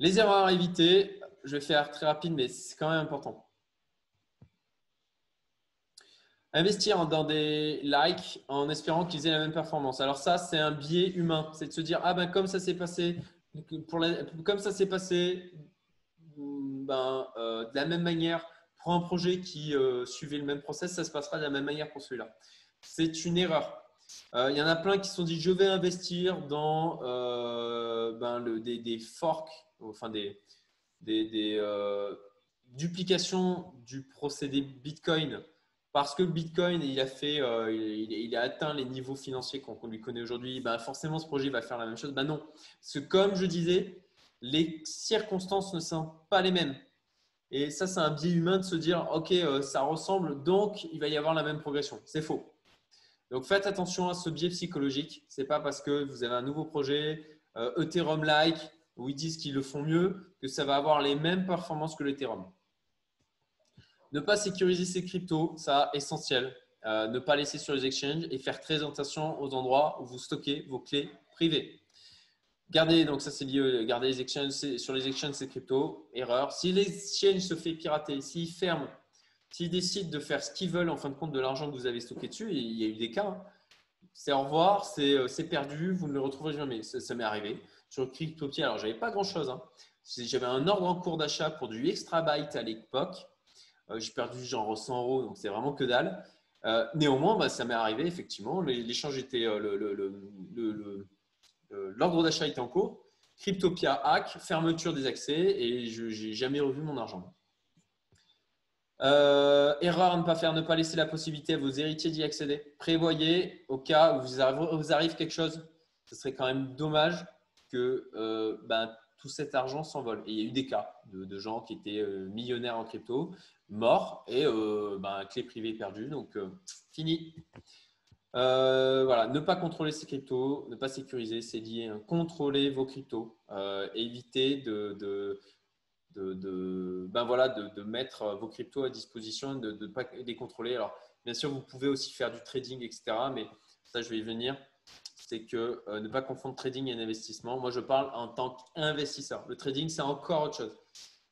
Les erreurs à éviter, je vais faire très rapide, mais c'est quand même important. Investir dans des likes en espérant qu'ils aient la même performance. Alors ça, c'est un biais humain. C'est de se dire, ah ben comme ça s'est passé, comme ça s'est passé, ben, euh, de la même manière, pour un projet qui euh, suivait le même process, ça se passera de la même manière pour celui-là. C'est une erreur. Euh, il y en a plein qui se sont dit, je vais investir dans ben, le, des, forks, enfin des, des duplications du procédé Bitcoin parce que Bitcoin, il a, fait, euh, il, a atteint les niveaux financiers qu'on lui connaît aujourd'hui, ben forcément ce projet va faire la même chose. Ben non, parce que comme je disais, les circonstances ne sont pas les mêmes. Et ça, c'est un biais humain de se dire, OK, euh, ça ressemble, donc il va y avoir la même progression. C'est faux. Donc faites attention à ce biais psychologique. Ce n'est pas parce que vous avez un nouveau projet, euh, Ethereum-like, où ils disent qu'ils le font mieux, que ça va avoir les mêmes performances que l'Ethereum. Ne pas sécuriser ses cryptos, ça essentiel. Euh, ne pas laisser sur les exchanges et faire très attention aux endroits où vous stockez vos clés privées. Gardez, donc ça c'est lié, gardez les exchanges, sur les exchanges ces cryptos. Erreur. Si l'exchange se fait pirater, s'il ferme, s'ils décident de faire ce qu'ils veulent en fin de compte de l'argent que vous avez stocké dessus, il y a eu des cas, hein. c'est au revoir, euh, c'est perdu, vous ne le retrouverez jamais. Ça, m'est arrivé. Sur CryptoPie, alors j'avais pas grand chose. Hein. J'avais un ordre en cours d'achat pour du extra byte à l'époque. Euh, j'ai perdu genre 100 euros, donc c'est vraiment que dalle. Euh, néanmoins, bah, ça m'est arrivé, effectivement. L'échange était, l'ordre d'achat était en cours. Cryptopia hack, fermeture des accès et je n'ai jamais revu mon argent. Erreur à ne pas faire, ne pas laisser la possibilité à vos héritiers d'y accéder. Prévoyez au cas où vous arrive, quelque chose, ce serait quand même dommage que ben, tout cet argent s'envole. Il y a eu des cas de gens qui étaient millionnaires en crypto, mort et euh, ben, clé privée perdue. Donc, euh, fini. Euh, voilà, ne pas contrôler ses cryptos, ne pas sécuriser, c'est lié. Hein. Contrôler vos cryptos, éviter de, de, de, ben voilà, de, mettre vos cryptos à disposition, de ne pas les contrôler. Alors, bien sûr, vous pouvez aussi faire du trading, etc. Mais ça, je vais y venir. C'est que ne pas confondre trading et investissement. Moi, je parle en tant qu'investisseur. Le trading, c'est encore autre chose.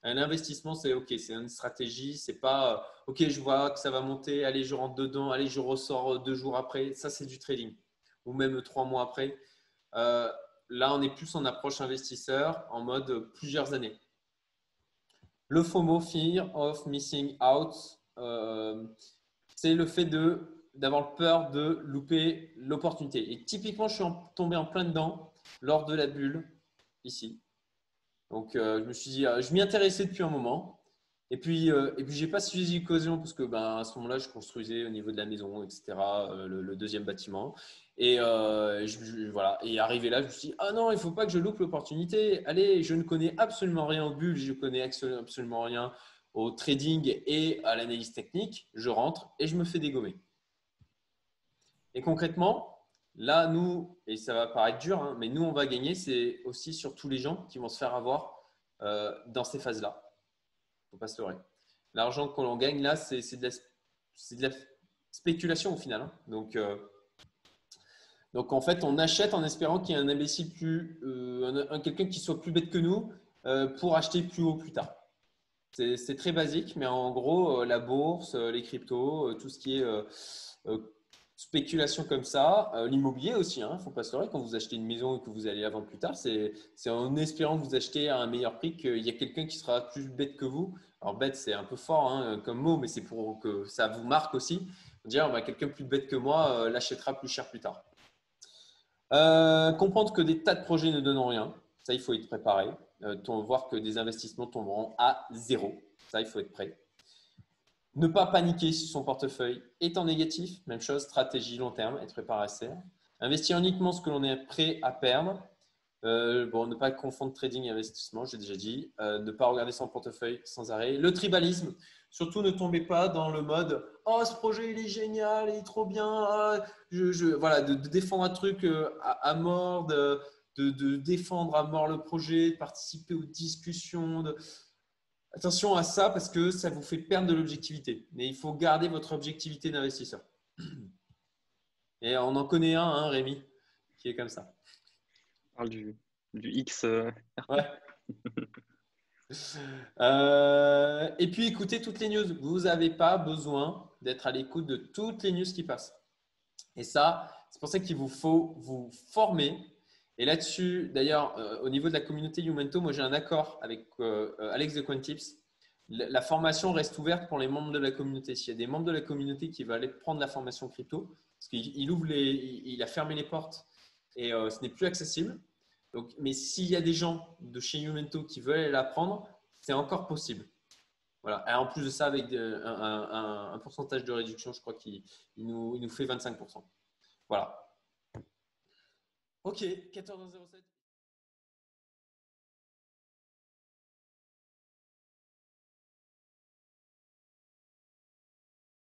Un investissement, c'est OK, c'est une stratégie. C'est pas euh, OK, je vois que ça va monter, allez, je rentre dedans, allez, je ressors euh, deux jours après. Ça, c'est du trading ou même trois mois après. Euh, là, on est plus en approche investisseur en mode plusieurs années. Le FOMO, Fear of Missing Out, c'est le fait d'avoir peur de louper l'opportunité. Et typiquement, je suis tombé en plein dedans lors de la bulle ici. Donc, euh, je me suis dit, euh, je m'y intéressais depuis un moment. Et puis, euh, et puis j'ai pas suivi l'occasion parce que ben, à ce moment-là, je construisais au niveau de la maison, etc., le, deuxième bâtiment. Et je, voilà. Et arrivé là, je me suis dit, ah non, il faut pas que je loupe l'opportunité. Allez, je ne connais absolument rien au bulle, je connais absolument rien au trading et à l'analyse technique. Je rentre et je me fais dégommer. Et concrètement, Là, nous, et ça va paraître dur, hein, mais nous, on va gagner, c'est aussi sur tous les gens qui vont se faire avoir euh, dans ces phases-là. Faut pas se leurrer. L'argent qu'on gagne là, c'est de, la spéculation au final. Hein. Donc, euh, donc, en fait, on achète en espérant qu'il y ait un imbécile plus, euh, quelqu'un qui soit plus bête que nous pour acheter plus haut plus tard. C'est très basique, mais en gros, la bourse, les cryptos, tout ce qui est spéculation comme ça, euh, l'immobilier aussi, il hein, ne faut pas se leurrer, quand vous achetez une maison et que vous allez la vendre plus tard, c'est en espérant que vous achetez à un meilleur prix qu'il y a quelqu'un qui sera plus bête que vous. Alors bête, c'est un peu fort hein, comme mot, mais c'est pour que ça vous marque aussi. Dire, bah, quelqu'un plus bête que moi euh, l'achètera plus cher plus tard. Euh, comprendre que des tas de projets ne donnent rien, ça il faut être préparé. voir que des investissements tomberont à zéro, ça il faut être prêt. Ne pas paniquer si son portefeuille est en négatif. Même chose, stratégie long terme, être ça. Investir uniquement ce que l'on est prêt à perdre. Euh, bon, ne pas confondre trading et investissement, j'ai déjà dit. Euh, ne pas regarder son portefeuille sans arrêt. Le tribalisme, surtout ne tombez pas dans le mode Oh, ce projet il est génial, il est trop bien. Ah, je, voilà, de, défendre un truc euh, à, mort, de, de, défendre à mort le projet, de participer aux discussions. De, Attention à ça parce que ça vous fait perdre de l'objectivité. Mais il faut garder votre objectivité d'investisseur. Et on en connaît un, hein, Rémi, qui est comme ça. On parle du, du X. Euh, ouais. Euh, et puis, écoutez toutes les news. Vous n'avez pas besoin d'être à l'écoute de toutes les news qui passent. Et ça, c'est pour ça qu'il vous faut vous former. Et là-dessus, d'ailleurs, euh, au niveau de la communauté Youmento, moi j'ai un accord avec euh, Alex de Quantips. La, la formation reste ouverte pour les membres de la communauté. S'il y a des membres de la communauté qui veulent aller prendre la formation crypto, parce qu'il ouvre les, il a fermé les portes et ce n'est plus accessible, donc, mais s'il y a des gens de chez Youmento qui veulent aller l'apprendre, c'est encore possible. Voilà. Et en plus de ça, avec un, pourcentage de réduction, je crois qu'il nous, nous fait 25%. Voilà. Ok, 14,07.